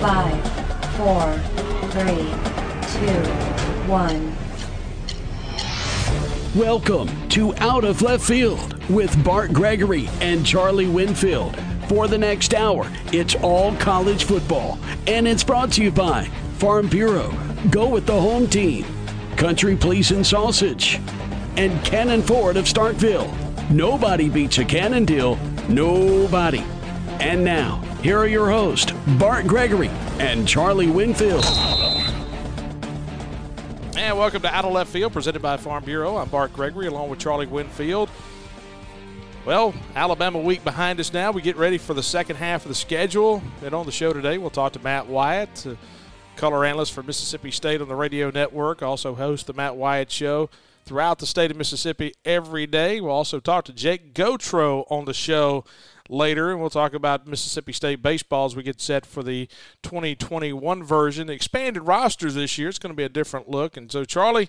Five, four, three, two, one. Welcome to Out of Left Field with Bart Gregory and Charlie Winfield. For the next hour, it's all college football, and it's brought to you by Farm Bureau. Go with the home team. Country Pleasing Sausage, and Cannon Ford of Starkville. Nobody beats a Cannon deal. Nobody. And now, here are your hosts, Bart Gregory and Charlie Winfield. And welcome to Out of Left Field, presented by Farm Bureau. I'm Bart Gregory, along with Charlie Winfield. Well, Alabama week behind us now. We get ready for the second half of the schedule. And on the show today, we'll talk to Matt Wyatt, uh, color analyst for Mississippi State on the radio network, also host the Matt Wyatt Show throughout the state of Mississippi every day. We'll also talk to Jake Gautreau on the show later, and we'll talk about Mississippi State baseball as we get set for the 2021 version. The expanded rosters this year, it's going to be a different look. And so, Charlie,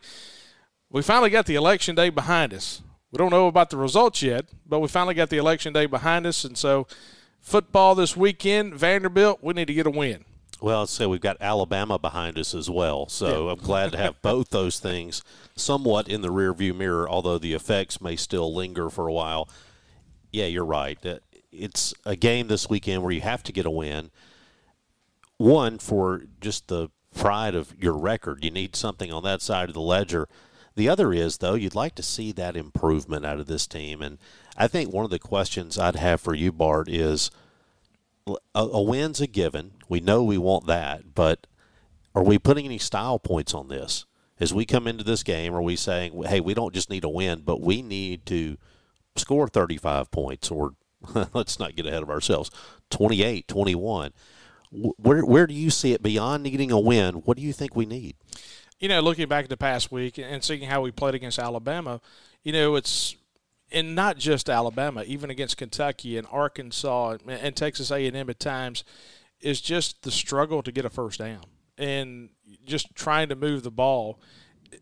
we finally got the election day behind us. We don't know about the results yet, but we finally got the election day behind us. And so, football this weekend, Vanderbilt, we need to get a win. Well, let's say we've got Alabama behind us as well. So yeah. I'm glad to have both those things somewhat in the rearview mirror, although the effects may still linger for a while. Yeah, you're right. It's a game this weekend where you have to get a win. One, for just the pride of your record, you need something on that side of the ledger. The other is, though, you'd like to see that improvement out of this team. And I think one of the questions I'd have for you, Bart, is – a, a win's a given. We know we want that, but are we putting any style points on this? As we come into this game, are we saying, hey, we don't just need a win, but we need to score 35 points or let's not get ahead of ourselves 28 21 where, where do you see it beyond needing a win what do you think we need you know looking back at the past week and seeing how we played against alabama you know it's and not just Alabama, even against Kentucky and Arkansas and Texas A&M at times, is just the struggle to get a first down and just trying to move the ball.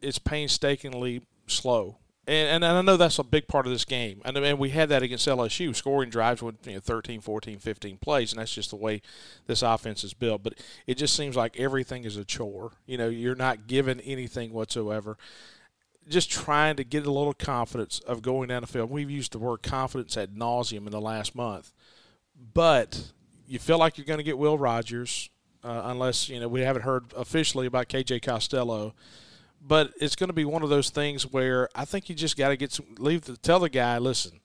It's painstakingly slow. And, and I know that's a big part of this game. And, and we had that against LSU. Scoring drives with you know, 13, 14, 15 plays, and that's just the way this offense is built. But it just seems like everything is a chore. You know, you're not given anything whatsoever just trying to get a little confidence of going down the field. We've used the word confidence at nauseum in the last month, but you feel like you're going to get Will Rogers, uh, unless you know we haven't heard officially about KJ Costello. But it's going to be one of those things where I think you just got to get some leave the tell the guy, listen,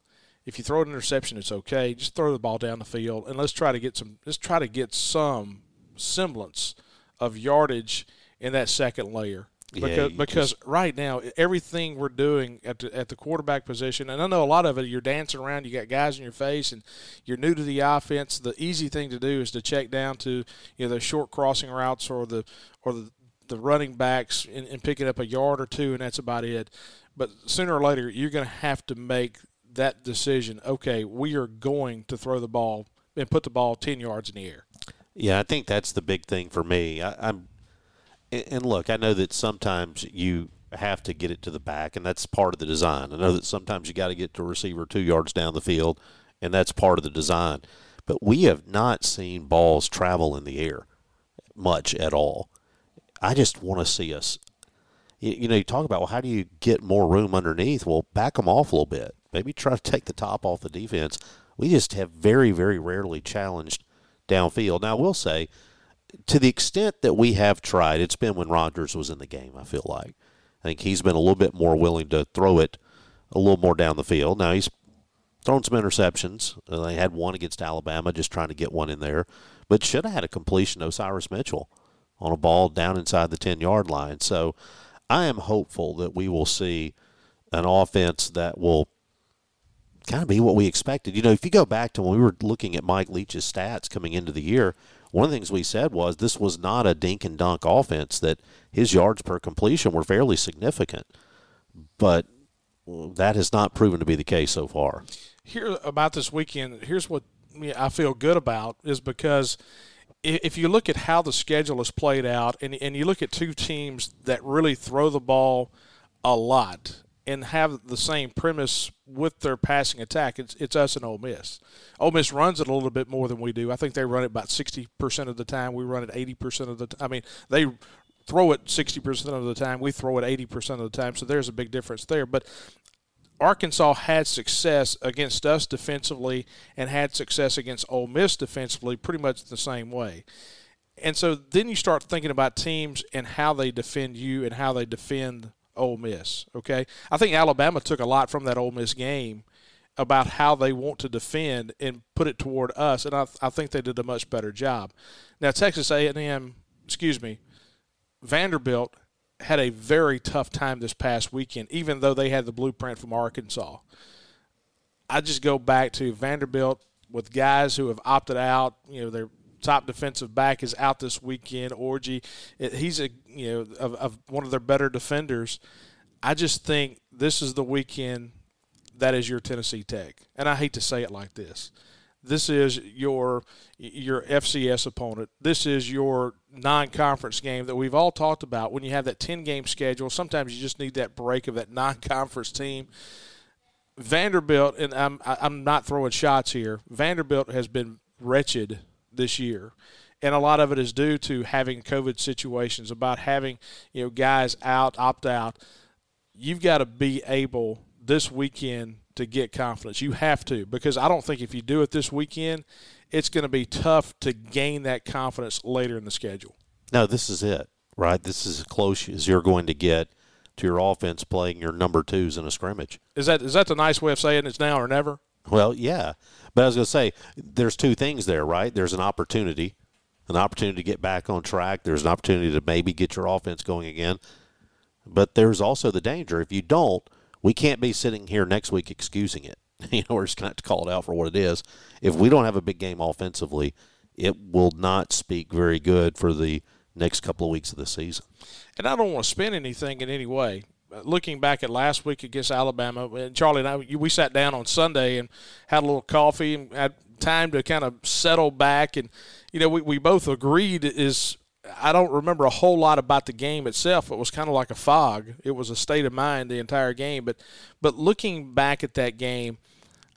if you throw an interception, it's okay. Just throw the ball down the field and let's try to get some. Let's try to get some semblance of yardage in that second layer because yeah, because just, right now everything we're doing at the at the quarterback position, and I know a lot of it, you're dancing around, you got guys in your face, and you're new to the offense. The easy thing to do is to check down to you know the short crossing routes or the or the the running backs and, and picking up a yard or two, and that's about it. But sooner or later, you're going to have to make that decision. Okay, we are going to throw the ball and put the ball ten yards in the air. Yeah, I think that's the big thing for me. I, I'm and look, I know that sometimes you have to get it to the back, and that's part of the design. I know that sometimes you got to get to a receiver two yards down the field, and that's part of the design. But we have not seen balls travel in the air much at all. I just want to see us. You, know, you talk about well, how do you get more room underneath? Well, back them off a little bit. Maybe try to take the top off the defense. We just have very, very rarely challenged downfield. Now, I will say to the extent that we have tried, it's been when Rogers was in the game, I feel like. I think he's been a little bit more willing to throw it a little more down the field. Now, he's thrown some interceptions. Uh, they had one against Alabama, just trying to get one in there. But should have had a completion Osiris Mitchell on a ball down inside the 10 yard line. So I am hopeful that we will see an offense that will kind of be what we expected. You know, if you go back to when we were looking at Mike Leach's stats coming into the year, one of the things we said was this was not a dink and dunk offense, that his yards per completion were fairly significant. But that has not proven to be the case so far. Here about this weekend, here's what I feel good about is because if you look at how the schedule is played out and, and you look at two teams that really throw the ball a lot and have the same premise with their passing attack. It's it's us and Ole Miss. Ole Miss runs it a little bit more than we do. I think they run it about sixty percent of the time. We run it eighty percent of the time. I mean, they throw it sixty percent of the time. We throw it eighty percent of the time. So there's a big difference there. But Arkansas had success against us defensively and had success against Ole Miss defensively pretty much the same way. And so then you start thinking about teams and how they defend you and how they defend Ole Miss. Okay, I think Alabama took a lot from that Ole Miss game about how they want to defend and put it toward us, and I, I think they did a much better job. Now Texas A&M, excuse me, Vanderbilt had a very tough time this past weekend, even though they had the blueprint from Arkansas. I just go back to Vanderbilt with guys who have opted out. You know, their top defensive back is out this weekend. Orgy, he's a you know of, of one of their better defenders. I just think this is the weekend that is your Tennessee Tech, and I hate to say it like this. This is your your FCS opponent. This is your non-conference game that we've all talked about. When you have that ten-game schedule, sometimes you just need that break of that non-conference team. Vanderbilt, and I'm I'm not throwing shots here. Vanderbilt has been wretched this year, and a lot of it is due to having COVID situations, about having you know guys out, opt out. You've got to be able this weekend to get confidence. You have to because I don't think if you do it this weekend, it's going to be tough to gain that confidence later in the schedule. No, this is it, right? This is as close as you're going to get to your offense playing your number twos in a scrimmage. Is that is that the nice way of saying it's now or never? Well, yeah, but I was going to say there's two things there, right? There's an opportunity, an opportunity to get back on track. There's an opportunity to maybe get your offense going again, but there's also the danger if you don't we can't be sitting here next week excusing it. You know, we're just going to have to call it out for what it is. If we don't have a big game offensively, it will not speak very good for the next couple of weeks of the season. And I don't want to spin anything in any way. Looking back at last week against Alabama, and Charlie and I, we sat down on Sunday and had a little coffee and had time to kind of settle back. And, you know, we, we both agreed is I don't remember a whole lot about the game itself. It was kind of like a fog. It was a state of mind the entire game. But but looking back at that game,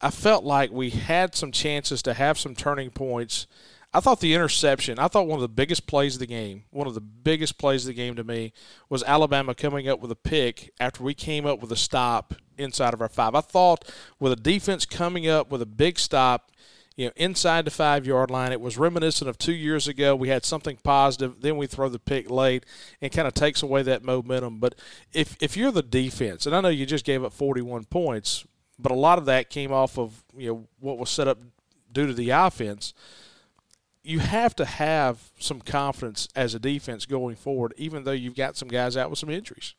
I felt like we had some chances to have some turning points. I thought the interception, I thought one of the biggest plays of the game, one of the biggest plays of the game to me was Alabama coming up with a pick after we came up with a stop inside of our five. I thought with a defense coming up with a big stop you know, inside the five yard line. It was reminiscent of two years ago. We had something positive, then we throw the pick late and kind of takes away that momentum. But if if you're the defense, and I know you just gave up 41 points, but a lot of that came off of you know what was set up due to the offense. You have to have some confidence as a defense going forward, even though you've got some guys out with some injuries.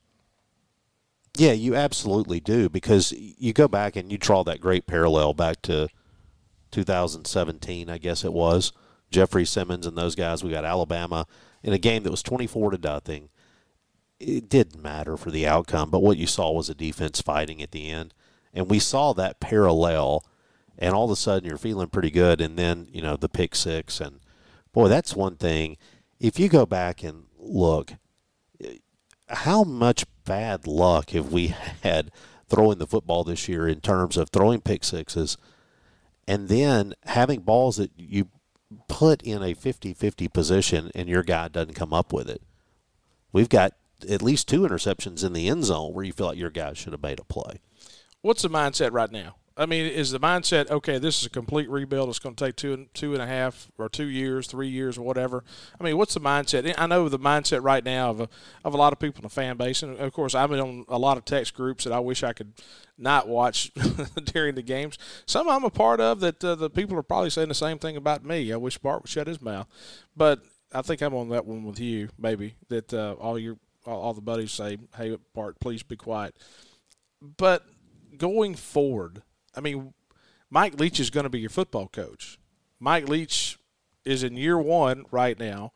Yeah, you absolutely do because you go back and you draw that great parallel back to 2017, I guess it was. Jeffrey Simmons and those guys. We got Alabama in a game that was 24 to nothing. It didn't matter for the outcome, but what you saw was a defense fighting at the end, and we saw that parallel. And all of a sudden, you're feeling pretty good, and then you know the pick six, and boy, that's one thing. If you go back and look, how much bad luck have we had throwing the football this year in terms of throwing pick sixes? And then having balls that you put in a 50-50 position and your guy doesn't come up with it. We've got at least two interceptions in the end zone where you feel like your guy should have made a play. What's the mindset right now? I mean, is the mindset okay? This is a complete rebuild. It's going to take two, two and a half or two years, three years, or whatever. I mean, what's the mindset? I know the mindset right now of a, of a lot of people in the fan base, and of course, I'm on a lot of text groups that I wish I could not watch during the games. Some I'm a part of that uh, the people are probably saying the same thing about me. I wish Bart would shut his mouth, but I think I'm on that one with you, maybe that uh, all your all the buddies say, "Hey, Bart, please be quiet." But going forward I mean, Mike Leach is going to be your football coach. Mike Leach is in year one right now.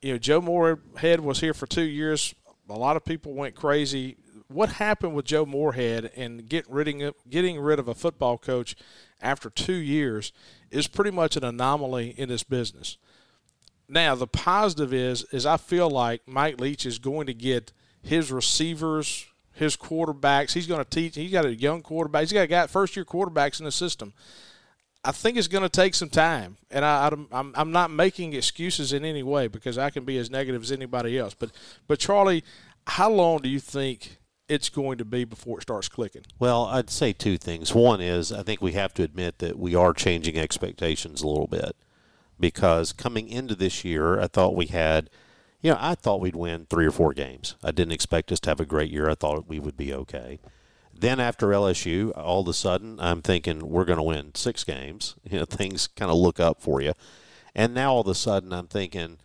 You know, Joe Moorhead was here for two years. A lot of people went crazy. What happened with Joe Moorhead and getting rid of, getting rid of a football coach after two years is pretty much an anomaly in this business. Now, the positive is is I feel like Mike Leach is going to get his receivers his quarterbacks. He's going to teach. He's got a young quarterback. He's got got first year quarterbacks in the system. I think it's going to take some time, and I, I'm I'm not making excuses in any way because I can be as negative as anybody else. But but Charlie, how long do you think it's going to be before it starts clicking? Well, I'd say two things. One is I think we have to admit that we are changing expectations a little bit because coming into this year, I thought we had, you know, I thought we'd win three or four games. I didn't expect us to have a great year. I thought we would be okay. Then after LSU, all of a sudden, I'm thinking we're going to win six games. You know, things kind of look up for you. And now all of a sudden, I'm thinking,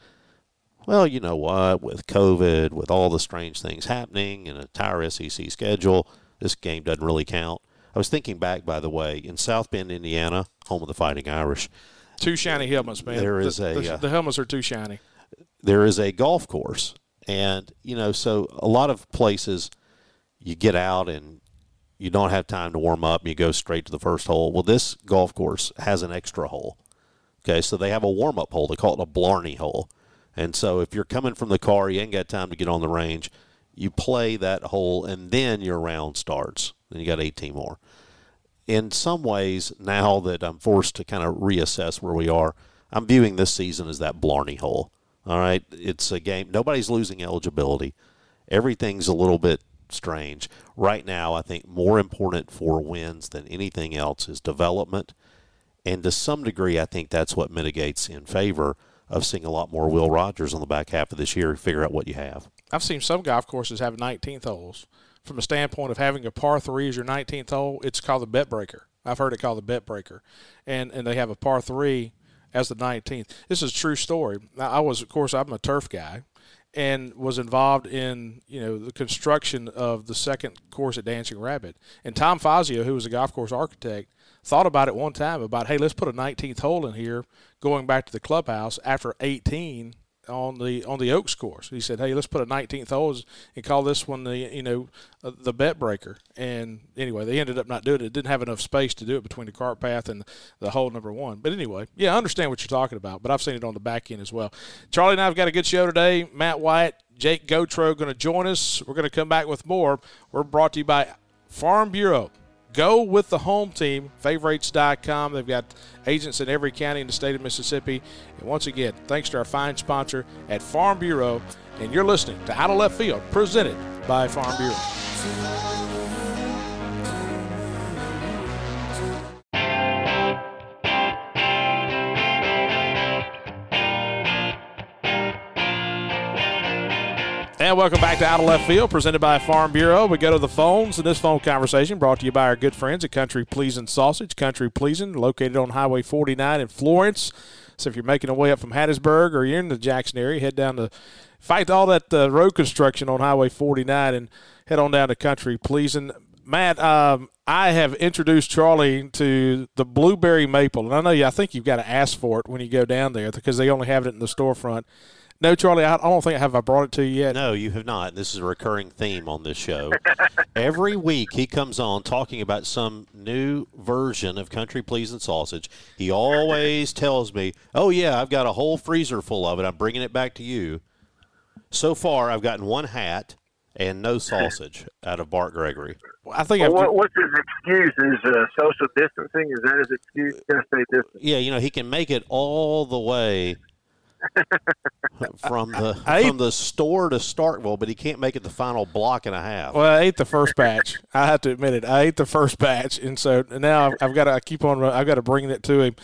well, you know what? With COVID, with all the strange things happening, and a entire SEC schedule, this game doesn't really count. I was thinking back, by the way, in South Bend, Indiana, home of the Fighting Irish. Two shiny helmets, man. There is the, a the, uh, the helmets are too shiny. There is a golf course, and you know, so a lot of places you get out and you don't have time to warm up and you go straight to the first hole. Well, this golf course has an extra hole. Okay, so they have a warm up hole. They call it a Blarney hole. And so if you're coming from the car, you ain't got time to get on the range, you play that hole and then your round starts. Then you got 18 more. In some ways, now that I'm forced to kind of reassess where we are, I'm viewing this season as that Blarney hole. All right, it's a game. Nobody's losing eligibility. Everything's a little bit strange. Right now, I think more important for wins than anything else is development. And to some degree, I think that's what mitigates in favor of seeing a lot more Will Rogers on the back half of this year. Figure out what you have. I've seen some golf courses have 19th holes. From a standpoint of having a par three as your 19th hole, it's called the bet breaker. I've heard it called the bet breaker, and and they have a par three as the 19th. This is a true story. I was, of course, I'm a turf guy, and was involved in you know the construction of the second course at Dancing Rabbit. And Tom Fazio, who was a golf course architect, thought about it one time about hey, let's put a 19th hole in here, going back to the clubhouse after 18 on the on the Oaks course. He said, "Hey, let's put a 19th hole and call this one the you know uh, the bet breaker." And anyway, they ended up not doing it. It didn't have enough space to do it between the cart path and the hole number one. But anyway, yeah, I understand what you're talking about. But I've seen it on the back end as well. Charlie and I've got a good show today. Matt Wyatt, Jake Gautreau going to join us. We're going to come back with more. We're brought to you by Farm Bureau. Go with the home team, favorites.com. They've got agents in every county in the state of Mississippi. And once again, thanks to our fine sponsor at Farm Bureau. And you're listening to Out of Left Field, presented by Farm Bureau. And welcome back to Out of Left Field, presented by Farm Bureau. We go to the phones, and this phone conversation brought to you by our good friends at Country Pleasing Sausage. Country Pleasing, located on Highway 49 in Florence. So if you're making a way up from Hattiesburg or you're in the Jackson area, head down to fight all that uh, road construction on Highway 49 and head on down to Country Pleasing. Matt, um, I have introduced Charlie to the blueberry maple, and I know you. I think you've got to ask for it when you go down there because they only have it in the storefront. No, Charlie, I don't think I have I brought it to you yet. No, you have not. This is a recurring theme on this show. Every week he comes on talking about some new version of country pleasing sausage. He always tells me, "Oh yeah, I've got a whole freezer full of it. I'm bringing it back to you." So far, I've gotten one hat and no sausage out of Bart Gregory. I think Well, what, what's his excuse? Is uh, social distancing? Is that his excuse? Gotta stay distant. Yeah, you know he can make it all the way from the I- from the store to Starkville, but he can't make it the final block and a half. Well, I ate the first batch. I have to admit it. I ate the first batch, and so now I've, I've got to I keep on. I've got to bring it to him.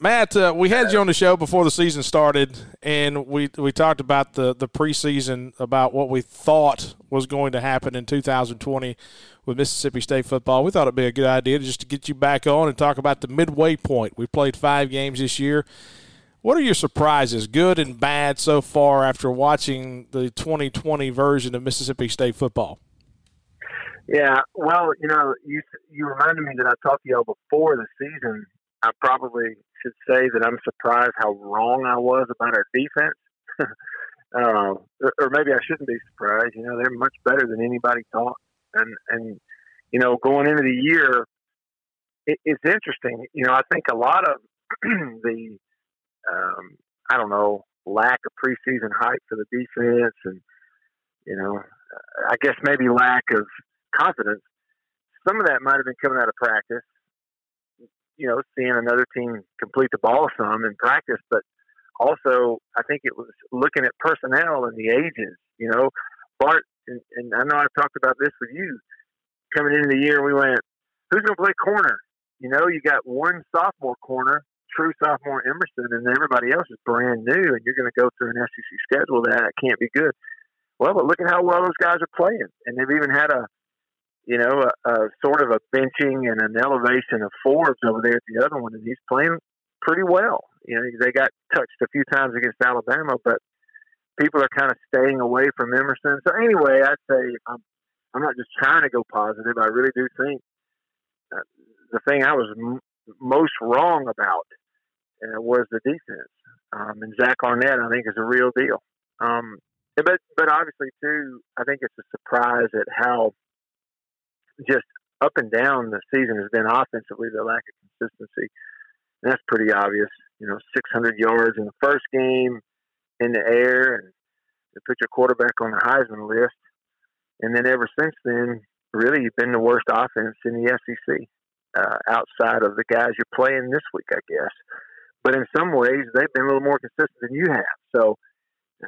Matt, uh, we had you on the show before the season started, and we we talked about the the preseason about what we thought was going to happen in 2020 with Mississippi State football. We thought it'd be a good idea just to get you back on and talk about the midway point. We played five games this year. What are your surprises, good and bad, so far after watching the 2020 version of Mississippi State football? Yeah. Well, you know, you you reminded me that I talked to y'all before the season. I probably should say that I'm surprised how wrong I was about our defense. uh, or, maybe I shouldn't be surprised. You know, they're much better than anybody thought. And and you know, going into the year, it, it's interesting. You know, I think a lot of the um, I don't know lack of preseason hype for the defense, and you know, I guess maybe lack of confidence. Some of that might have been coming out of practice. You know, seeing another team complete the ball some in practice, but also I think it was looking at personnel and the ages. You know, Bart and, and I know I've talked about this with you coming into the year. We went, who's going to play corner? You know, you got one sophomore corner, true sophomore Emerson, and everybody else is brand new, and you're going to go through an SEC schedule that can't be good. Well, but look at how well those guys are playing, and they've even had a, you know, a, a sort of a benching and an elevation of Forbes over there at the other one, and he's playing pretty well. You know, they got touched a few times against Alabama, but people are kind of staying away from Emerson. So anyway, I'd say I'm, I'm not just trying to go positive. I really do think uh, the thing I was most wrong about uh, was the defense. Um, and Zach Arnett, I think, is a real deal. Um, but but obviously too, I think it's a surprise at how just up and down the season has been offensively. The lack of consistency, and that's pretty obvious. You know, 600 yards in the first game in the air, and to put your quarterback on the Heisman list. And then ever since then, really, you've been the worst offense in the SEC uh, outside of the guys you're playing this week, I guess. But in some ways, they've been a little more consistent than you have. So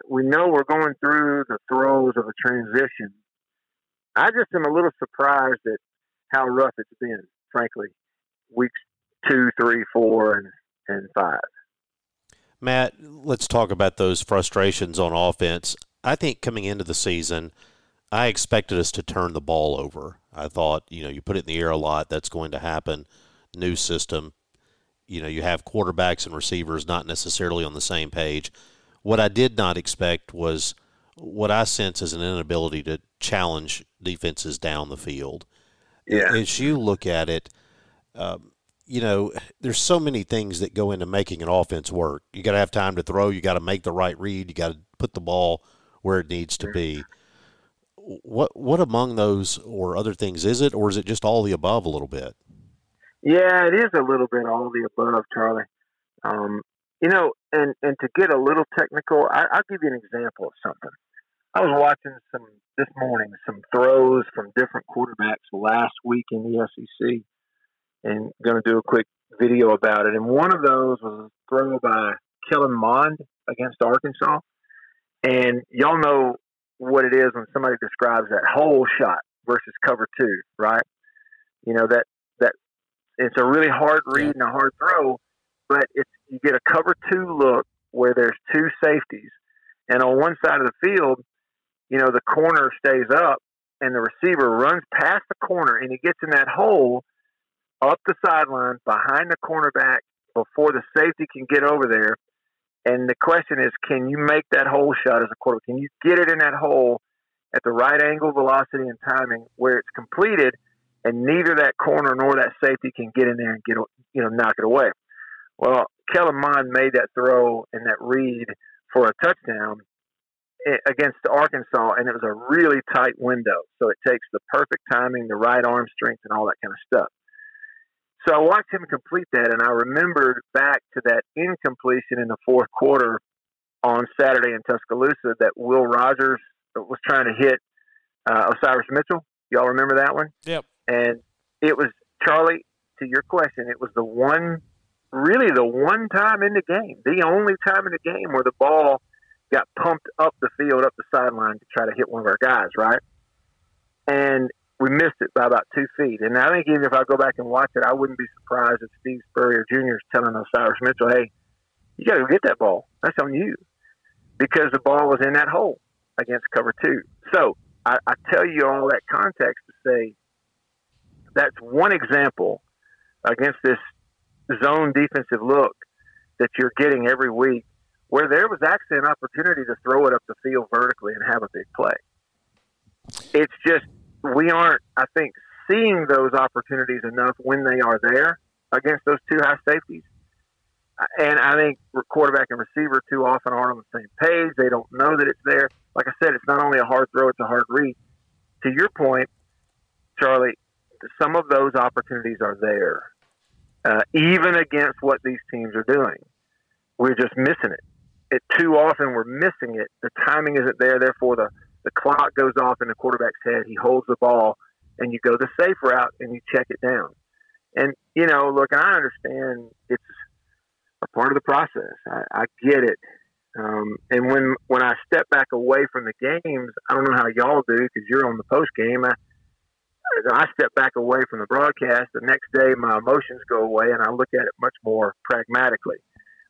we know we're going through the throes of a transition. I just am a little surprised at how rough it's been, frankly, weeks two, three, four, and, and five. Matt, let's talk about those frustrations on offense. I think coming into the season, I expected us to turn the ball over. I thought, you know, you put it in the air a lot, that's going to happen. New system. You know, you have quarterbacks and receivers not necessarily on the same page. What I did not expect was what I sense as an inability to challenge defenses down the field. Yeah. As you look at it, um, you know, there's so many things that go into making an offense work. You got to have time to throw. You got to make the right read. You got to put the ball where it needs to be. What what among those or other things is it, or is it just all the above a little bit? Yeah, it is a little bit all the above, Charlie. Um, you know, and and to get a little technical, I, I'll give you an example of something. I was watching some this morning some throws from different quarterbacks last week in the SEC, and going to do a quick video about it. And one of those was a throw by Kellen Mond against Arkansas. And y'all know what it is when somebody describes that hole shot versus cover two, right? You know that that it's a really hard read and a hard throw, but it's you get a cover two look where there's two safeties, and on one side of the field, you know the corner stays up, and the receiver runs past the corner, and he gets in that hole up the sideline behind the cornerback before the safety can get over there. And the question is, can you make that hole shot as a quarterback? Can you get it in that hole at the right angle, velocity, and timing where it's completed, and neither that corner nor that safety can get in there and get you know knock it away? Well, Kellen Mond made that throw and that read for a touchdown against Arkansas, and it was a really tight window. So it takes the perfect timing, the right arm strength, and all that kind of stuff. So I watched him complete that, and I remembered back to that incompletion in the fourth quarter on Saturday in Tuscaloosa that Will Rogers was trying to hit uh, Osiris Mitchell. Y'all remember that one? Yep. And it was Charlie. To your question, it was the one, really the one time in the game, the only time in the game where the ball got pumped up the field, up the sideline to try to hit one of our guys, right? And we missed it by about two feet. And I think even if I go back and watch it, I wouldn't be surprised if Steve Spurrier Jr. is telling Osiris Mitchell, "Hey, you got to get that ball. That's on you," because the ball was in that hole against cover two. So I, I tell you all that context to say that's one example against this zone defensive look that you're getting every week, where there was actually an opportunity to throw it up the field vertically and have a big play. It's just we aren't, I think, seeing those opportunities enough when they are there against those two high safeties. And I think quarterback and receiver too often aren't on the same page. They don't know that it's there. Like I said, it's not only a hard throw, it's a hard read. To your point, Charlie, some of those opportunities are there, uh, even against what these teams are doing. We're just missing it. It too often we're missing it. The timing isn't there. Therefore, the the clock goes off in the quarterback's head. He holds the ball, and you go the safe route and you check it down. And you know, look, I understand it's a part of the process. I, I get it. Um, and when when I step back away from the games, I don't know how y'all do because you're on the post game. I, I step back away from the broadcast. The next day, my emotions go away, and I look at it much more pragmatically.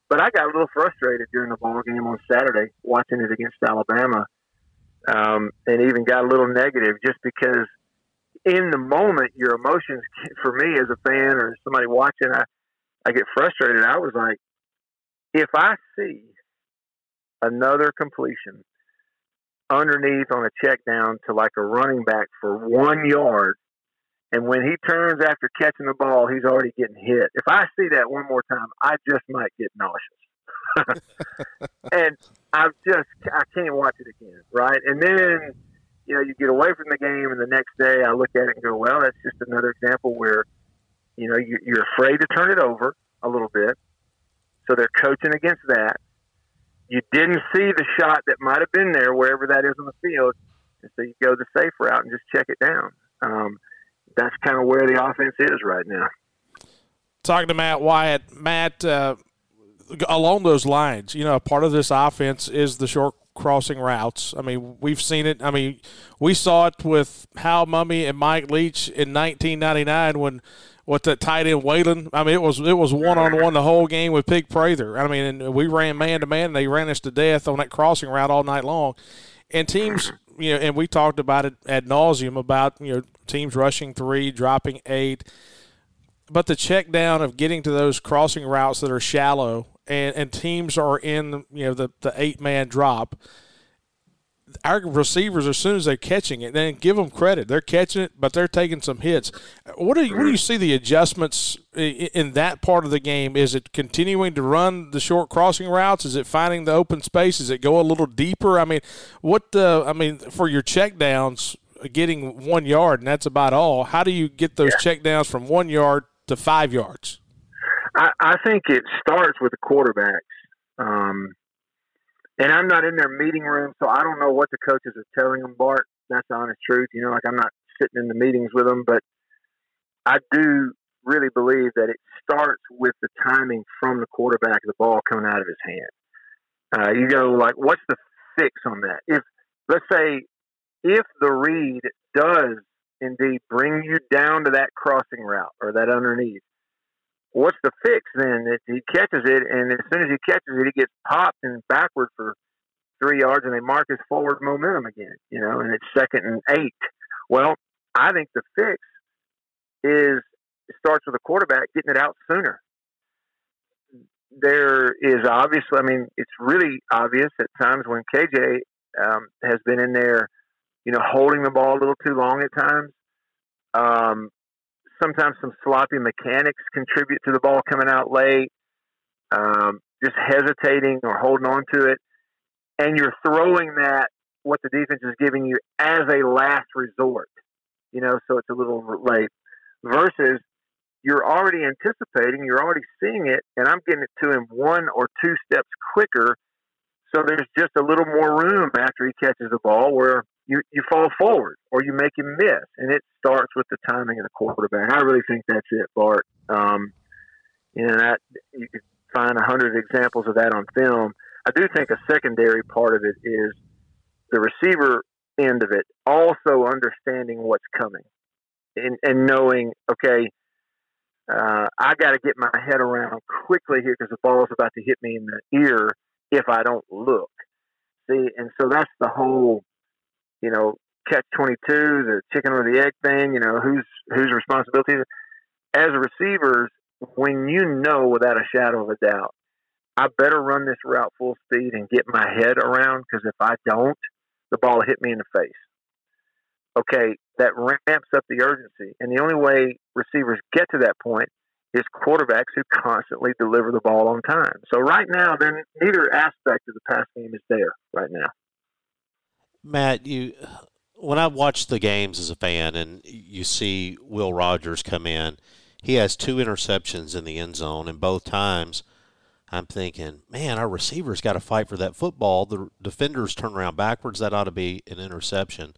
But I got a little frustrated during the ball game on Saturday watching it against Alabama, um, and even got a little negative just because in the moment your emotions, for me as a fan or somebody watching, I I get frustrated. I was like, if I see another completion underneath on a check down to like a running back for one yard. And when he turns after catching the ball, he's already getting hit. If I see that one more time, I just might get nauseous. and I just I can't watch it again, right? And then you know you get away from the game, and the next day I look at it and go, well, that's just another example where you know you're afraid to turn it over a little bit, so they're coaching against that you didn't see the shot that might have been there wherever that is on the field, and so you go the safe route and just check it down. Um, that's kind of where the offense is right now. Talking to Matt Wyatt, Matt, uh, along those lines, you know, part of this offense is the short crossing routes. I mean, we've seen it. I mean, we saw it with Hal Mumme and Mike Leach in 1999 when with that tight end Whalen. I mean, it was it was one on one the whole game with Pig Prather. I mean, and we ran man to man, and they ran us to death on that crossing route all night long. And teams, you know, and we talked about it ad nauseum about you know teams rushing three, dropping eight. But the check down of getting to those crossing routes that are shallow and, and teams are in you know the, the eight man drop our receivers as soon as they're catching it, then give them credit. They're catching it, but they're taking some hits. What do you, what do you see the adjustments in that part of the game? Is it continuing to run the short crossing routes? Is it finding the open space? Is it go a little deeper? I mean, what uh, I mean for your check downs, getting one yard, and that's about all. How do you get those yeah. check downs from one yard to five yards? I, I think it starts with the quarterbacks. Um, and I'm not in their meeting room, so I don't know what the coaches are telling them, Bart. That's the honest truth. You know, like I'm not sitting in the meetings with them, but I do really believe that it starts with the timing from the quarterback, the ball coming out of his hand. Uh, you go like, what's the fix on that? If let's say if the read does indeed bring you down to that crossing route or that underneath, what's the fix then? If he catches it, and as soon as he catches it, he gets popped and backward for three yards, and they mark his forward momentum again. You know, and it's second and eight. Well, I think the fix is it starts with the quarterback getting it out sooner. There is obviously, I mean, it's really obvious at times when KJ um, has been in there, you know, holding the ball a little too long at times. Um, sometimes some sloppy mechanics contribute to the ball coming out late, um, just hesitating or holding on to it. And you're throwing that, what the defense is giving you, as a last resort. You know, so it's a little late. Versus you're already anticipating, you're already seeing it, and I'm getting it to him one or two steps quicker. So there's just a little more room after he catches the ball where you, you fall forward or you make him miss. And it starts with the timing of the quarterback. I really think that's it, Bart. Um, you know, that you could find a hundred examples of that on film. I do think a secondary part of it is the receiver end of it, also understanding what's coming and, and knowing, okay, uh, I got to get my head around quickly here because the ball is about to hit me in the ear if I don't look. See, and so that's the whole you know, catch 22, the chicken or the egg thing, you know, whose whose responsibility is As receivers, when you know without a shadow of a doubt, I better run this route full speed and get my head around because if I don't, the ball hit me in the face. Okay, that ramps up the urgency. And the only way receivers get to that point is quarterbacks who constantly deliver the ball on time. So right now, then neither aspect of the pass game is there right now. Matt, you when I watch the games as a fan and you see Will Rogers come in, he has two interceptions in the end zone, and both times I'm thinking, man, our receiver's got to fight for that football. The defenders turn around backwards. That ought to be an interception.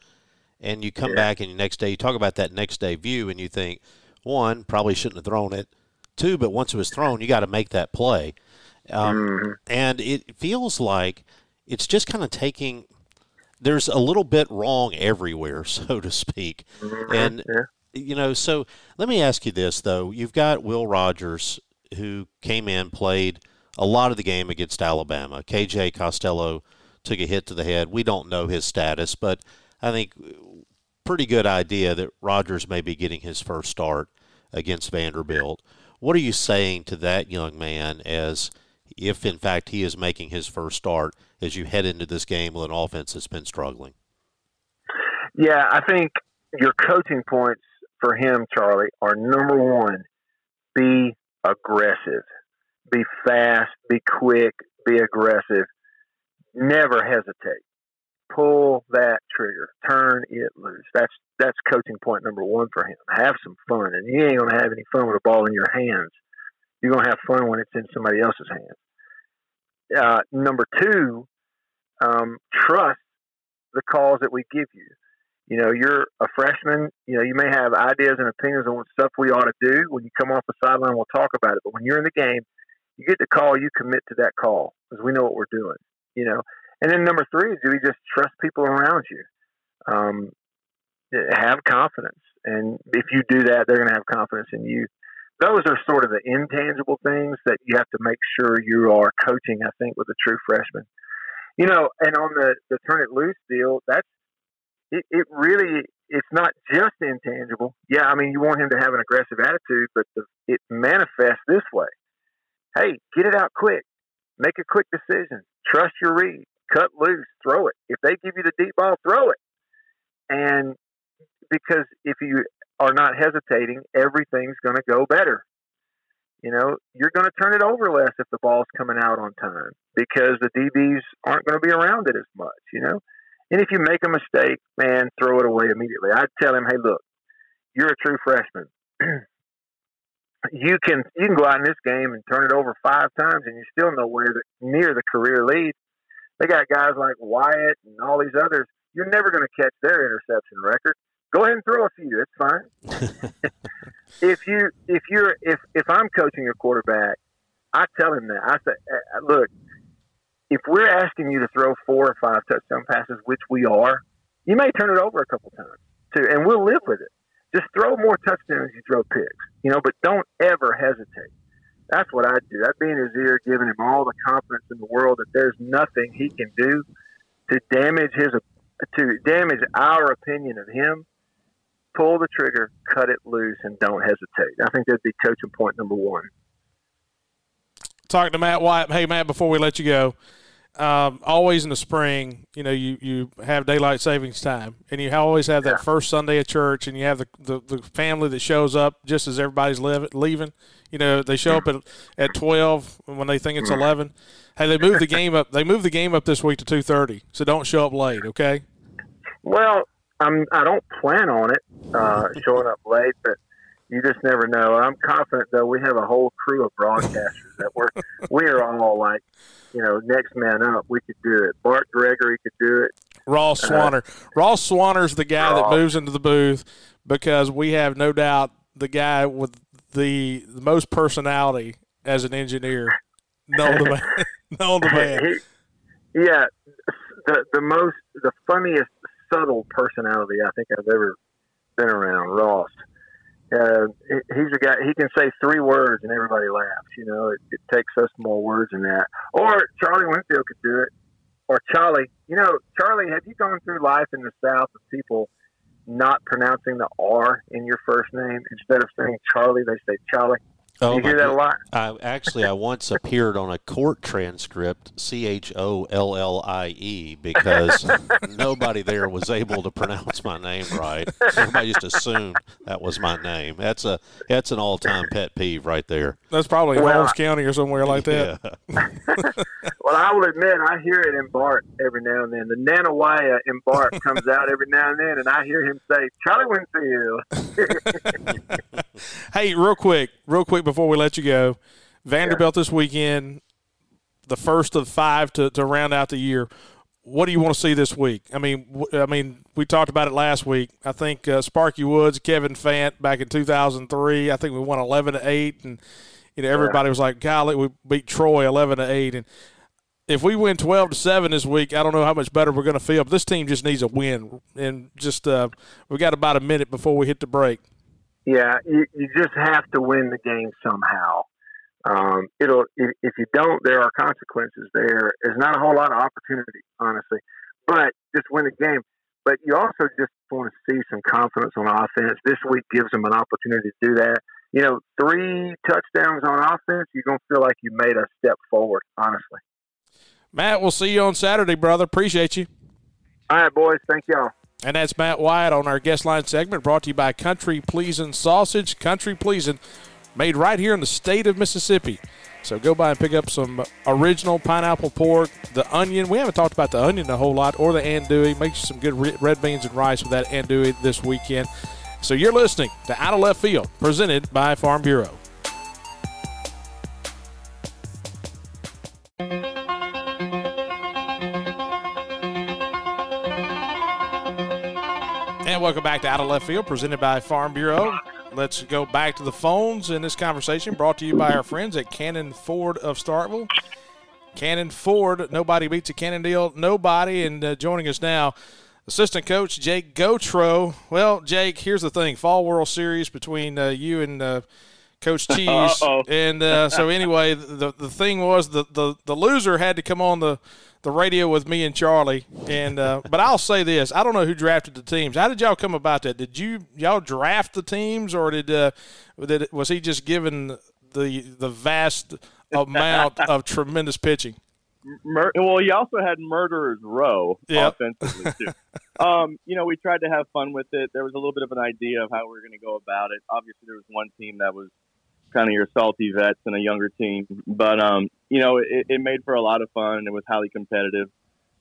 And you come Yeah. back and the next day, you talk about that next day view, and you think, one, probably shouldn't have thrown it. Two, but once it was thrown, you got to make that play. Um, Mhm. And it feels like it's just kind of taking. There's a little bit wrong everywhere, so to speak. Mm-hmm. And yeah. you know, so let me ask you this though: you've got Will Rogers who came in, played a lot of the game against Alabama. KJ Costello took a hit to the head. We don't know his status, but I think uh, pretty good idea that Rogers may be getting his first start against Vanderbilt. What are you saying to that young man as if in fact he is making his first start as you head into this game with an offense that's been struggling? Yeah, I think your coaching points for him, Charlie, are number one, be aggressive, be fast, be quick, be aggressive. Never hesitate. Pull that trigger. Turn it loose. That's that's coaching point number one for him. Have some fun, and you ain't gonna have any fun with a ball in your hands. You're gonna have fun when it's in somebody else's hands. Uh, number two, um, trust the calls that we give you you know, you're a freshman, you know, you may have ideas and opinions on what stuff we ought to do. When you come off the sideline, we'll talk about it. But when you're in the game, you get the call, you commit to that call because we know what we're doing, you know. And then number three is do we just trust people around you? Um, have confidence. And if you do that, they're going to have confidence in you. Those are sort of the intangible things that you have to make sure you are coaching, I think, with a true freshman. You know, and on the, the turn it loose deal, that's it, it really it's not just intangible. Yeah, I mean you want him to have an aggressive attitude, but the, it manifests this way. Hey, get it out quick. Make a quick decision. Trust your read. Cut loose. Throw it. If they give you the deep ball, throw it. And because if you are not hesitating, everything's going to go better. You know, you're going to turn it over less if the ball's coming out on time because the DBs aren't going to be around it as much. You know, and if you make a mistake, man, throw it away immediately. I'd tell him, hey, look, you're a true freshman. you can you can go out in this game and turn it over five times, and you still nowhere near the career lead. They got guys like Wyatt and all these others. You're never going to catch their interception record. Go ahead and throw a few. It's fine. if you if you're if if I'm coaching a quarterback, I tell him that. I say, "Uh, look, if we're asking you to throw four or five touchdown passes, which we are, you may turn it over a couple times too, and we'll live with it. Just throw more touchdowns you throw picks, you know, but don't ever hesitate. That's what I'd do. I'd be in his ear, giving him all the confidence in the world that there's nothing he can do to damage his to damage our opinion of him. Pull the trigger, cut it loose, and don't hesitate. I think that'd be coaching point number one. talking to Matt Wyatt. Hey, Matt, before we let you go, um, always in the spring, you know, you, you have daylight savings time, and you always have that Yeah. first Sunday at church, and you have the, the, the family that shows up just as everybody's leaving. You know, they show up at, at twelve when they think it's eleven. Hey, they moved the game up. They moved the game up this week to two thirty, so don't show up late. Okay. Well, I'm. I don't plan on it uh, showing up late, but you just never know. I'm confident though. We have a whole crew of broadcasters that we're we are all like, you know, next man up. We could do it. Bart Gregory could do it. Ross Swanner. Ross Swanner's the guy that moves into the booth because we have no doubt the guy with the, the most personality as an engineer. Know the man. know the man. He, yeah, the the most the funniest subtle personality I think I've ever been around. Ross. Uh, he's a guy. He can say three words and everybody laughs. You know, it, it takes us more words than that. Or Charlie Winfield could do it. Or Charlie. You know, Charlie, have you gone through life in the South of people not pronouncing the R in your first name instead of saying Charlie? They say Charlie. Oh, you hear that a lot? I actually I once appeared on a court transcript C H O L L I E because nobody there was able to pronounce my name right. Everybody just assumed that was my name. That's a that's an all time pet peeve right there. That's probably Well, Holmes County or somewhere like that. Yeah. Well, I will admit, I hear it in Bart every now and then. The Nanih Waiya in Bart comes out every now and then, and I hear him say, Charlie Winfield. Hey, real quick, real quick before we let you go, Vanderbilt this weekend. the first of five to, to round out the year. What do you want to see this week? I mean, I mean, we talked about it last week. I think uh, Sparky Woods, Kevin Fant, back in 2003. I think we won 11 to eight, and you know everybody was like, "Golly, we beat Troy 11 to eight, And if we win 12 to 7 this week, I don't know how much better we're going to feel. But this team just needs a win. And just, uh, we got about a minute before we hit the break. Yeah, you, you just have to win the game somehow. Um, it'll if, if you don't, there are consequences. There, There is not a whole lot of opportunity, honestly, but just win the game. But you also just want to see some confidence on offense. This week gives them an opportunity to do that. You know, three touchdowns on offense, you're gonna feel like you made a step forward. Honestly. Matt, we'll see you on Saturday, brother. Appreciate you. All right, boys. Thank y'all. And that's Matt Wyatt on our guest line segment brought to you by Country Pleasing Sausage. Country Pleasing, made right here in the state of Mississippi. So go by and pick up some original pineapple pork, the onion. We haven't talked about the onion a whole lot, or the andouille. Make some good red beans and rice with that andouille this weekend. So you're listening to Out of Left Field, presented by Farm Bureau. Welcome back to Out of Left Field, presented by Farm Bureau. Let's go back to the phones in this conversation, brought to you by our friends at Cannon Ford of Starkville. Cannon Ford, nobody beats a Cannon deal, nobody. And uh, joining us now, assistant coach Jake Gautreau. Well, Jake, here's the thing: Fall World Series between uh, you and uh, Coach Cheese. Uh-oh. And uh, so, anyway, the the thing was the, the the loser had to come on the the radio with me and Charlie. And uh, but I'll say this: I don't know who drafted the teams. How did y'all come about that? Did you y'all draft the teams, or did uh, did was he just given the the vast amount of tremendous pitching? Mur- well, he also had Murderers Row yep. offensively too. um, you know, we tried to have fun with it. There was a little bit of an idea of how we were going to go about it. Obviously, there was one team that was kind of your salty vets and a younger team. But um, you know, it, it, made for a lot of fun. It was highly competitive.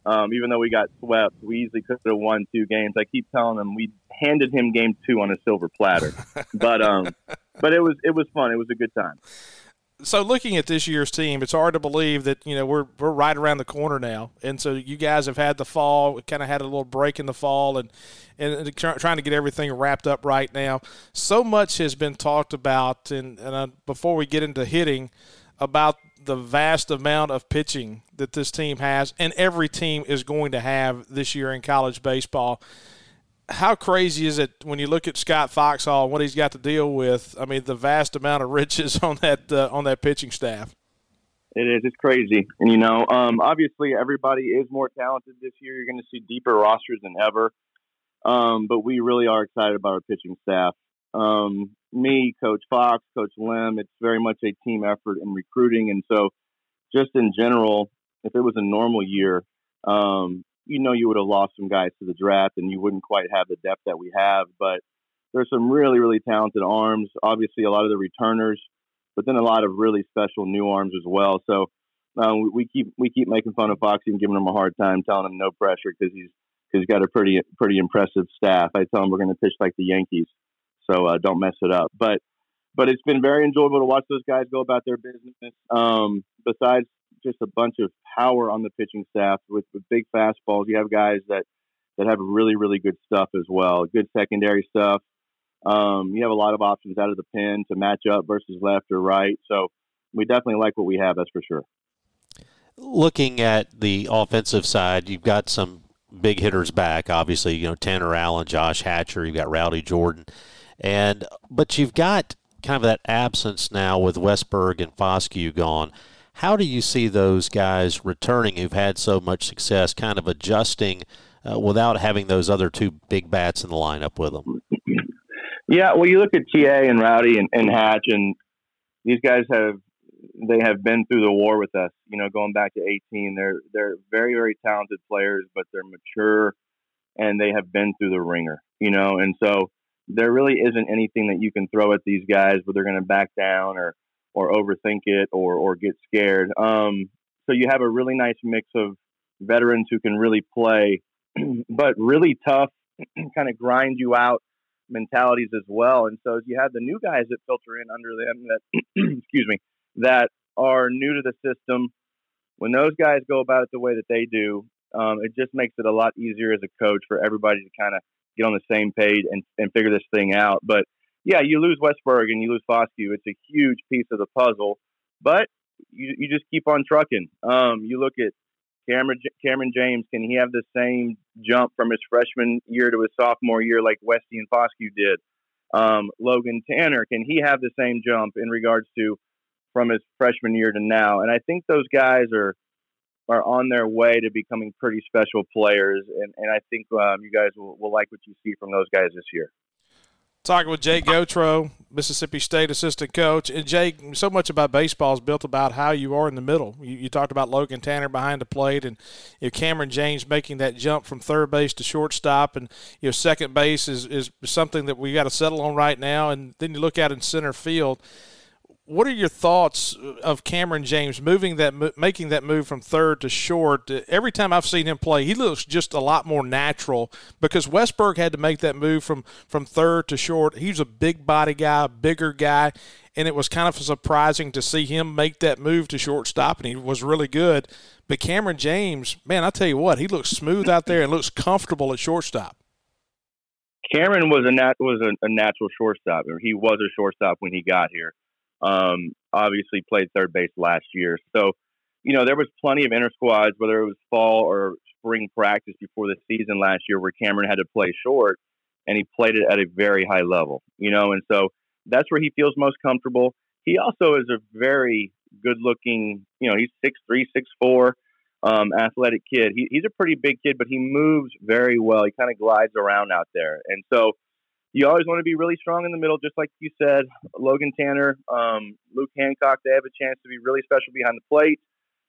Um, even though we got swept, we easily could have won two games. I keep telling them we handed him game two on a silver platter. but um, but it was it was fun. It was a good time so looking at this year's team, it's hard to believe that you know we're we're right around the corner now, and so you guys have had the fall, kind of had a little break in the fall, and and trying to get everything wrapped up right now. So much has been talked about, and, and uh, before we get into hitting, about the vast amount of pitching that this team has, and every team is going to have this year in college baseball how crazy is it when you look at Scott Foxhall and what he's got to deal with? I mean, the vast amount of riches on that uh, on that pitching staff. It is. It's crazy, and you know, um, obviously, everybody is more talented this year. You're going to see deeper rosters than ever, um, but we really are excited about our pitching staff. Um, me, Coach Fox, Coach Lim. It's very much a team effort in recruiting, and so just in general, if it was a normal year, um, you know you would have lost some guys to the draft and you wouldn't quite have the depth that we have. But there's some really, really talented arms. Obviously, a lot of the returners, but then a lot of really special new arms as well. So um, we keep we keep making fun of Foxy and giving him a hard time, telling him no pressure because he's because he's got a pretty pretty impressive staff. I tell him we're going to pitch like the Yankees, so uh, don't mess it up. But but it's been very enjoyable to watch those guys go about their business. Um, besides just a bunch of power on the pitching staff with, with big fastballs. You have guys that that have really really good stuff as well, good secondary stuff. Um, you have a lot of options out of the pen to match up versus left or right. So we definitely like what we have. That's for sure. Looking at the offensive side, you've got some big hitters back. Obviously, you know Tanner Allen, Josh Hatcher. You've got Rowdy Jordan, and but you've got kind of that absence now with Westburg and Foscue gone. How do you see those guys returning who've had so much success, kind of adjusting uh, without having those other two big bats in the lineup with them? Yeah, well, you look at TA and Rowdy and, and Hatch, and these guys have they have been through the war with us. You know, going back to 18, they're they're very very talented players, but they're mature and they have been through the ringer. You know, and so there really isn't anything that you can throw at these guys where they're going to back down or or overthink it or or get scared. Um, so you have a really nice mix of veterans who can really play, but really tough, kind of grind you out mentalities as well. And so you have the new guys that filter in under them that, excuse me, that are new to the system. when those guys go about it the way that they do, um, it just makes it a lot easier as a coach for everybody to kind of get on the same page and, and figure this thing out. But yeah, you lose Westburg and you lose Foscue. It's a huge piece of the puzzle, but you, you just keep on trucking. Um, you look at Kamren Kamren James. Can he have the same jump from his freshman year to his sophomore year like Westy and Foscue did? Um, Logan Tanner, can he have the same jump in regards to from his freshman year to now? And I think those guys are are on their way to becoming pretty special players, and, and I think um, you guys will, will like what you see from those guys this year. Talking with Jake Gautreau, Mississippi State assistant coach. And Jake, so much about baseball is built about how you are in the middle. You, you talked about Logan Tanner behind the plate, and you know, Kamren James making that jump from third base to shortstop, and you know second base is, is something that we got to settle on right now. And then you look out in center field what are your thoughts of Kamren James moving that, making that move from third to short? Every time I've seen him play, he looks just a lot more natural because Westburg had to make that move from from third to short. He's a big body guy, bigger guy, and it was kind of surprising to see him make that move to shortstop, and he was really good. But Kamren James, man, I tell you what, he looks smooth out there and looks comfortable at shortstop. Kamren was a nat- was a, a natural shortstop, or he was a shortstop when he got here. Um, obviously played third base last year. So, you know, there was plenty of inter squads, whether it was fall or spring practice before the season last year, where Kamren had to play short, and he played it at a very high level. You know, and so that's where he feels most comfortable. He also is a very good looking. You know, he's six three, six four, um, athletic kid. He, he's a pretty big kid, but he moves very well. He kind of glides around out there, and so you always want to be really strong in the middle, just like you said. Logan Tanner, um, Luke Hancock, they have a chance to be really special behind the plate.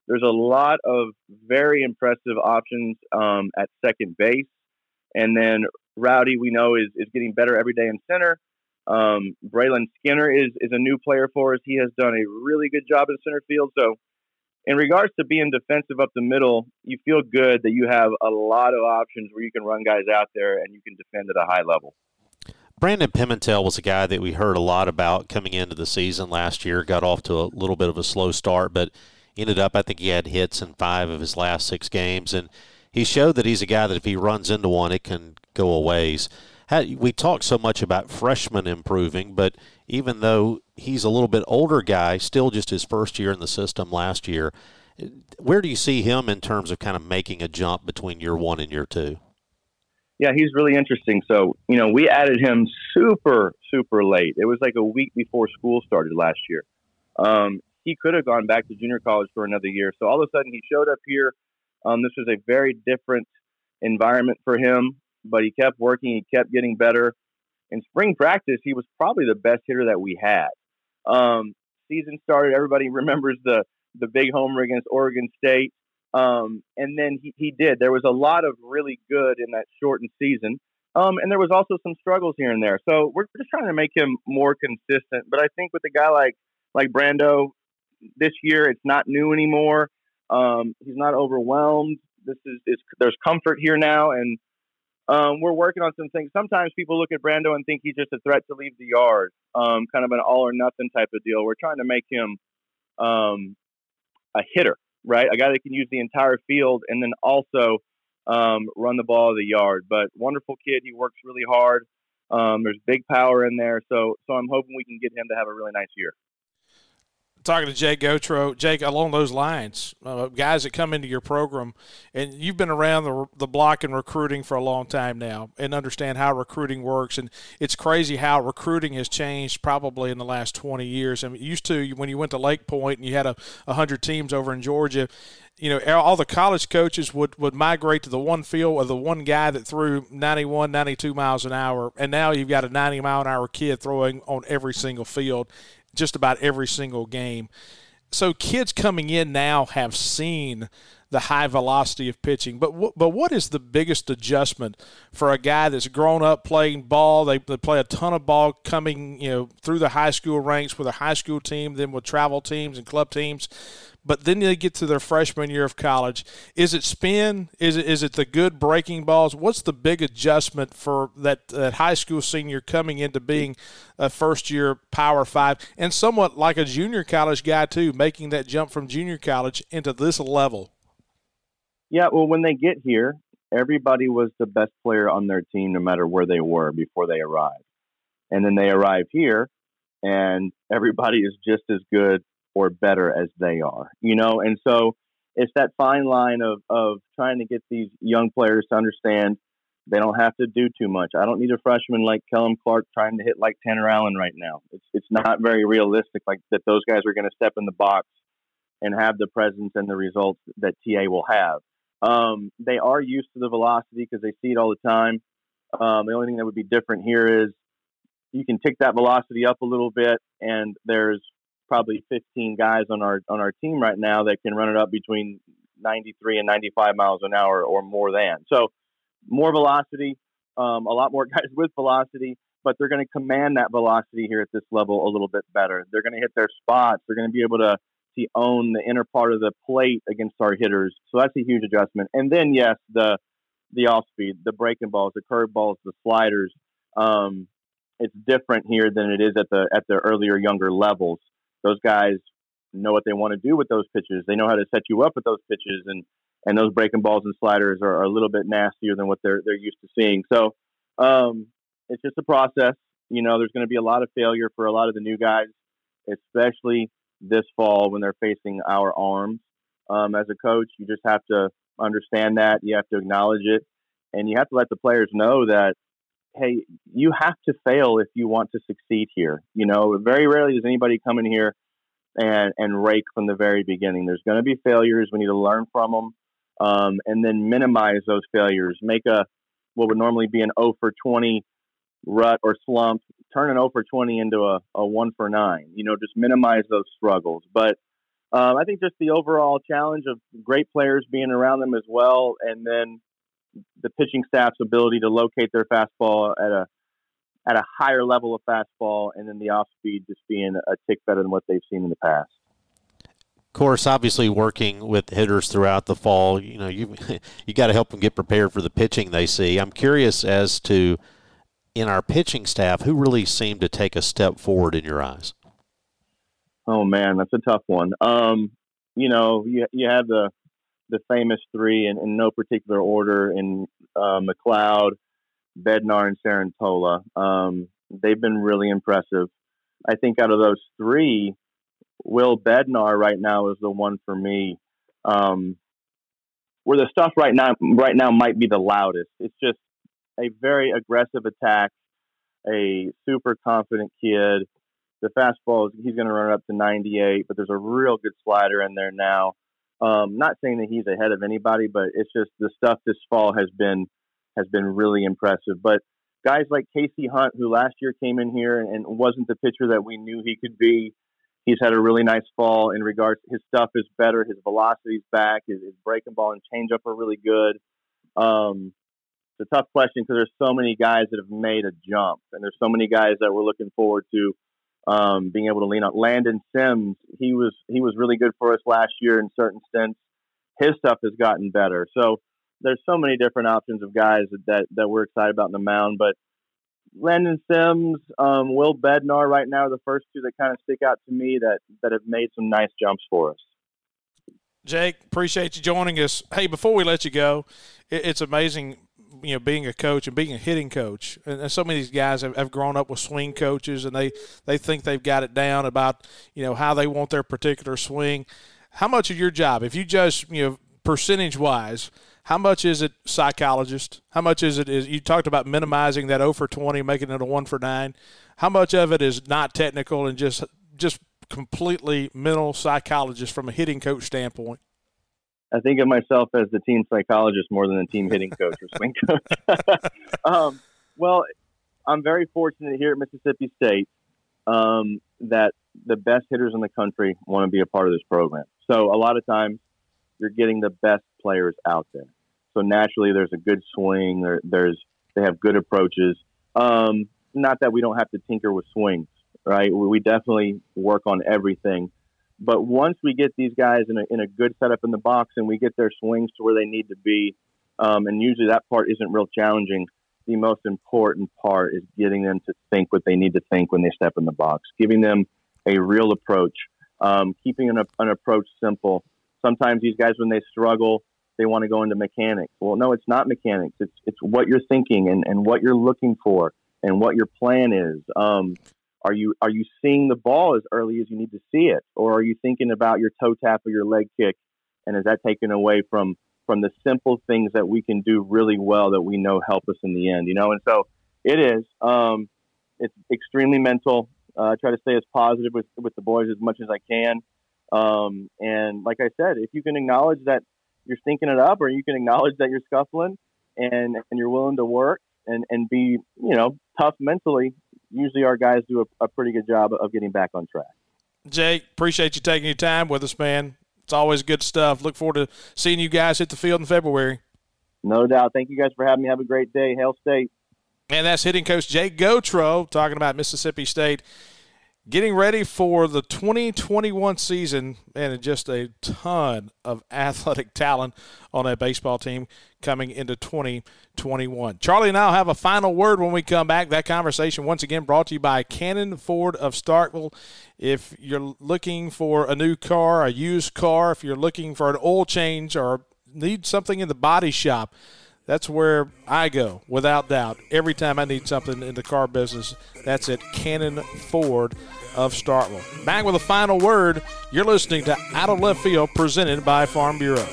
There's a lot of very impressive options um, at second base. And then Rowdy, we know, is, is getting better every day in center. Um, Brayland Skinner is, is a new player for us. He has done a really good job in center field. So, in regards to being defensive up the middle, you feel good that you have a lot of options where you can run guys out there and you can defend at a high level. Brandon Pimentel was a guy that we heard a lot about coming into the season last year. Got off to a little bit of a slow start, but ended up, I think he had hits in five of his last six games. And he showed that he's a guy that if he runs into one, it can go a ways. We talk so much about freshmen improving, but even though he's a little bit older guy, still just his first year in the system last year, where do you see him in terms of kind of making a jump between year one and year two? Yeah, he's really interesting. So, you know, we added him super, super late. It was like a week before school started last year. Um, he could have gone back to junior college for another year. So all of a sudden he showed up here. Um, this was a very different environment for him, but he kept working. He kept getting better. In spring practice, he was probably the best hitter that we had. Um, season started. Everybody remembers the the big homer against Oregon State. Um, and then he, he did. There was a lot of really good in that shortened season. Um, and there was also some struggles here and there. So we're just trying to make him more consistent. But I think with a guy like like Brando, this year it's not new anymore. Um, he's not overwhelmed. This is, is there's comfort here now, and um, we're working on some things. Sometimes people look at Brando and think he's just a threat to leave the yard, um, kind of an all or nothing type of deal. We're trying to make him um, a hitter right? A guy that can use the entire field and then also um, run the ball of the yard. But wonderful kid. He works really hard. Um, there's big power in there. So, so I'm hoping we can get him to have a really nice year talking to Jake Gautreau. Jake, along those lines, uh, guys that come into your program, and you've been around the, the block in recruiting for a long time now and understand how recruiting works. And it's crazy how recruiting has changed probably in the last 20 years. I mean, used to, when you went to Lake Point and you had a 100 teams over in Georgia, you know, all the college coaches would, would migrate to the one field or the one guy that threw 91, 92 miles an hour. And now you've got a 90 mile an hour kid throwing on every single field just about every single game. So kids coming in now have seen the high velocity of pitching. But w- but what is the biggest adjustment for a guy that's grown up playing ball? They, they play a ton of ball coming you know through the high school ranks with a high school team, then with travel teams and club teams. But then they get to their freshman year of college. Is it spin? Is it is it the good breaking balls? What's the big adjustment for that, that high school senior coming into being a first year Power Five and somewhat like a junior college guy too, making that jump from junior college into this level? Yeah, well, when they get here, everybody was the best player on their team, no matter where they were before they arrived. And then they arrive here, and everybody is just as good or better as they are, you know? And so it's that fine line of, of trying to get these young players to understand they don't have to do too much. I don't need a freshman like Kellum Clark trying to hit like Tanner Allen right now. It's, it's not very realistic like that those guys are going to step in the box and have the presence and the results that TA will have. Um, they are used to the velocity because they see it all the time. Um, the only thing that would be different here is you can tick that velocity up a little bit, and there's probably 15 guys on our on our team right now that can run it up between 93 and 95 miles an hour or more than. So more velocity, um, a lot more guys with velocity, but they're going to command that velocity here at this level a little bit better. They're going to hit their spots. They're going to be able to to own the inner part of the plate against our hitters. So that's a huge adjustment. And then yes, the the off speed, the breaking balls, the curve balls, the sliders. Um, it's different here than it is at the at the earlier younger levels. Those guys know what they want to do with those pitches. They know how to set you up with those pitches, and and those breaking balls and sliders are, are a little bit nastier than what they're they're used to seeing. So um, it's just a process. You know, there's going to be a lot of failure for a lot of the new guys, especially this fall when they're facing our arms. Um, as a coach, you just have to understand that. You have to acknowledge it, and you have to let the players know that, hey, you have to fail if you want to succeed here. You know, very rarely does anybody come in here and and rake from the very beginning. There's going to be failures. We need to learn from them, um, and then minimize those failures. Make a what would normally be an 0 for 20 rut or slump, turn an 0 for 20 into a, a 1 for 9. You know, just minimize those struggles. But um, I think just the overall challenge of great players being around them as well, and then the pitching staff's ability to locate their fastball at a at a higher level of fastball, and then the off speed just being a tick better than what they've seen in the past. Of course, obviously working with hitters throughout the fall, you know, you you got to help them get prepared for the pitching they see. I'm curious as to in our pitching staff, who really seemed to take a step forward in your eyes? Oh man, that's a tough one. Um, you know, you you have the the famous three in, in no particular order in uh, MacLeod, Bednar, and Sarantola. Um, they've been really impressive. I think out of those three, Will Bednar right now is the one for me. Um, where the stuff right now right now might be the loudest. It's just a very aggressive attack, a super confident kid. The fastball, is he's going to run it up to 98, but there's a real good slider in there now. Um, not saying that he's ahead of anybody, but it's just the stuff this fall has been has been really impressive. But guys like Casey Hunt, who last year came in here and wasn't the pitcher that we knew he could be, he's had a really nice fall in regards. His stuff is better, his velocity's back, his, his breaking ball and changeup are really good. Um, it's a tough question because there's so many guys that have made a jump, and there's so many guys that we're looking forward to um, being able to lean on. Landon Sims, he was he was really good for us last year in certain stints. His stuff has gotten better. So there's so many different options of guys that that, we're excited about in the mound, but. Landon Sims, um, Will Bednar, right now are the first two that kind of stick out to me that that have made some nice jumps for us. Jake, appreciate you joining us. Hey, before we let you go, it's amazing you know being a coach and being a hitting coach. And, and many of these guys have, have, grown up with swing coaches and they they think they've got it down about you know how they want their particular swing. How much of your job if you just you know percentage wise how much is it psychologist? How much is it is you talked about minimizing that 0 for 20 making it a 1 for 9 how much of it is not technical and just just completely mental psychologist from a hitting coach standpoint I think of myself as the team psychologist more than the team hitting coach or swing coach. um, well, I'm very fortunate here at Mississippi State um, that the best hitters in the country want to be a part of this program. So a lot of times you're getting the best players out there. So naturally, there's a good swing. There, there's they have good approaches. Um, not that we don't have to tinker with swings, right? We definitely work on everything But once we get these guys in a, in a good setup in the box and we get their swings to where they need to be, um, and usually that part isn't real challenging. The most important part is getting them to think what they need to think when they step in the box, giving them a real approach, um, keeping an, an approach simple. Sometimes these guys, when they struggle, they want to go into mechanics. Well, no, it's not mechanics. It's it's what you're thinking and, and what you're looking for and what your plan is. Um, are you are you seeing the ball as early as you need to see it, or are you thinking about your toe tap or your leg kick, and is that taken away from from the simple things that we can do really well that we know help us in the end? You know, and so it is. Um, it's extremely mental. Uh, I try to stay as positive with with the boys as much as I can. Um, and like I said, if you can acknowledge that you're stinking it up, or you can acknowledge that you're scuffling, and and you're willing to work and and be you know tough mentally, usually our guys do a, a pretty good job of getting back on track. Jake, appreciate you taking your time with us, man. It's always good stuff. Look forward to seeing you guys hit the field in February. No doubt. Thank you guys for having me. Have a great day. Hail State. And that's hitting coach Jake Gautreau talking about Mississippi State getting ready for the 2021 season and just a ton of athletic talent on that baseball team coming into 2021. Charlie and I'll have a final word when we come back. That conversation, once again, brought to you by Cannon Ford of Starkville. If you're looking for a new car, a used car, if you're looking for an oil change or need something in the body shop, that's where I go, without doubt. Every time I need something in the car business, that's at Cannon Ford of Starkville. Back with a final word. You're listening to Out of Left Field, presented by Farm Bureau.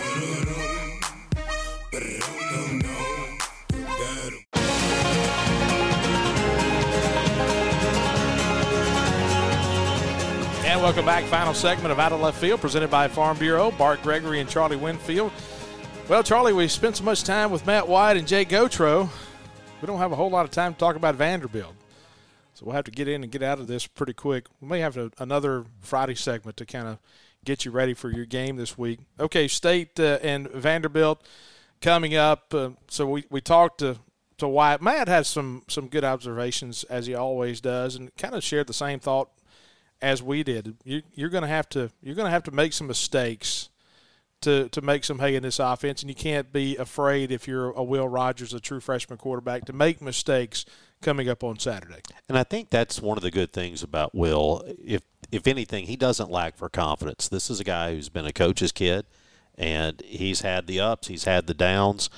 And welcome back. Final segment of Out of Left Field, presented by Farm Bureau. Bart Gregory and Charlie Winfield. Well, Charlie, we spent so much time with Matt Wyatt and Jay Gautreau. We don't have a whole lot of time to talk about Vanderbilt. So we'll have to get in and get out of this pretty quick. We may have another Friday segment to kind of get you ready for your game this week. Okay, State uh, and Vanderbilt coming up. Uh, so we, we talked to, to Wyatt. Matt has some, some good observations, as he always does, and kind of shared the same thought as we did. You, you're going to have to you're going to have to make some mistakes to, to make some hay in this offense, and you can't be afraid if you're a Will Rogers, a true freshman quarterback, to make mistakes coming up on Saturday. And I think that's one of the good things about Will. If if anything, he doesn't lack for confidence. This is a guy who's been a coach's kid, and he's had the ups, he's had the downs.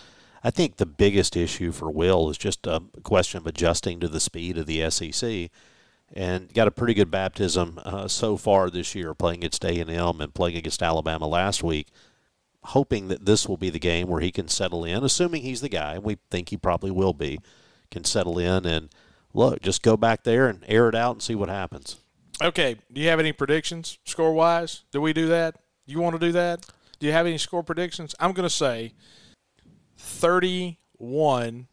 I think the biggest issue for Will is just a question of adjusting to the speed of the SEC and got a pretty good baptism uh, so far this year, playing against A and M and playing against Alabama last week. Hoping that this will be the game where he can settle in, assuming he's the guy, and we think he probably will be, can settle in and look, just go back there and air it out and see what happens. Okay. Do you have any predictions score wise? Do we do that? You want to do that? Do you have any score predictions? I'm going to say 31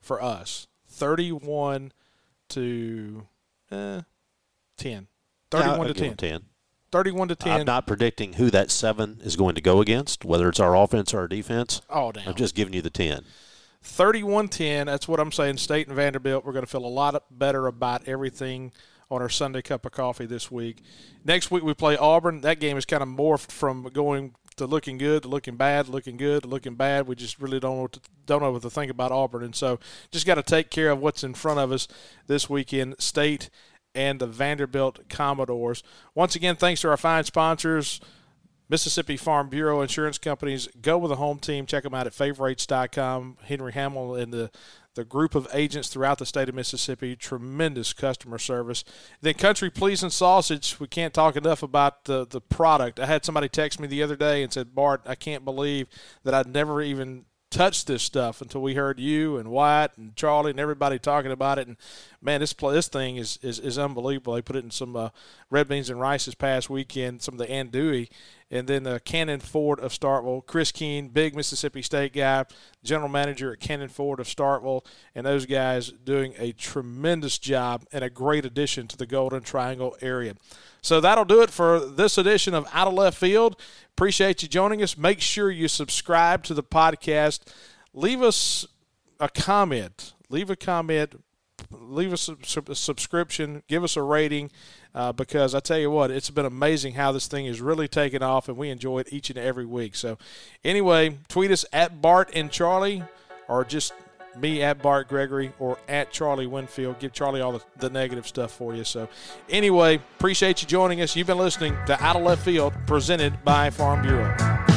for us. 31 to eh, 10. 31 to 10. 10. 31 to 10. I'm not predicting who that seven is going to go against, whether it's our offense or our defense. Oh, damn. I'm just giving you the 10. 31 10. That's what I'm saying. State and Vanderbilt, we're going to feel a lot better about everything on our Sunday cup of coffee this week. Next week, we play Auburn. That game is kind of morphed from going to looking good to looking bad, looking good to looking bad. We just really don't know what to, don't know what to think about Auburn, and so just got to take care of what's in front of us this weekend. State and the Vanderbilt Commodores. Once again, thanks to our fine sponsors. Mississippi Farm Bureau Insurance Companies. Go with the home team. Check them out at favorites.com. Henry Hamill and the, the group of agents throughout the state of Mississippi. Tremendous customer service. Then Country Pleasing Sausage. We can't talk enough about the, the product. I had somebody text me the other day and said, Bart, I can't believe that I'd never even touched this stuff until we heard you and Wyatt and Charlie and everybody talking about it. And man, this play, this thing is, is, is unbelievable. They put it in some uh, red beans and rice this past weekend, some of the andouille, and then uh, Cannon Ford of Starkville, Chris Keene, big Mississippi State guy, general manager at Cannon Ford of Starkville, and those guys doing a tremendous job and a great addition to the Golden Triangle area. So that'll do it for this edition of Out of Left Field. Appreciate you joining us. Make sure you subscribe to the podcast. Leave us a comment. Leave a comment leave us a, subscription, give us a rating, uh, because I tell you what, it's been amazing how this thing is really taken off, and we enjoy it each and every week. So, anyway, tweet us at Bart and Charlie, or just me at Bart Gregory or at Charlie Winfield. Give Charlie all the, the negative stuff for you. So, anyway, appreciate you joining us. You've been listening to Out of Left Field, presented by Farm Bureau.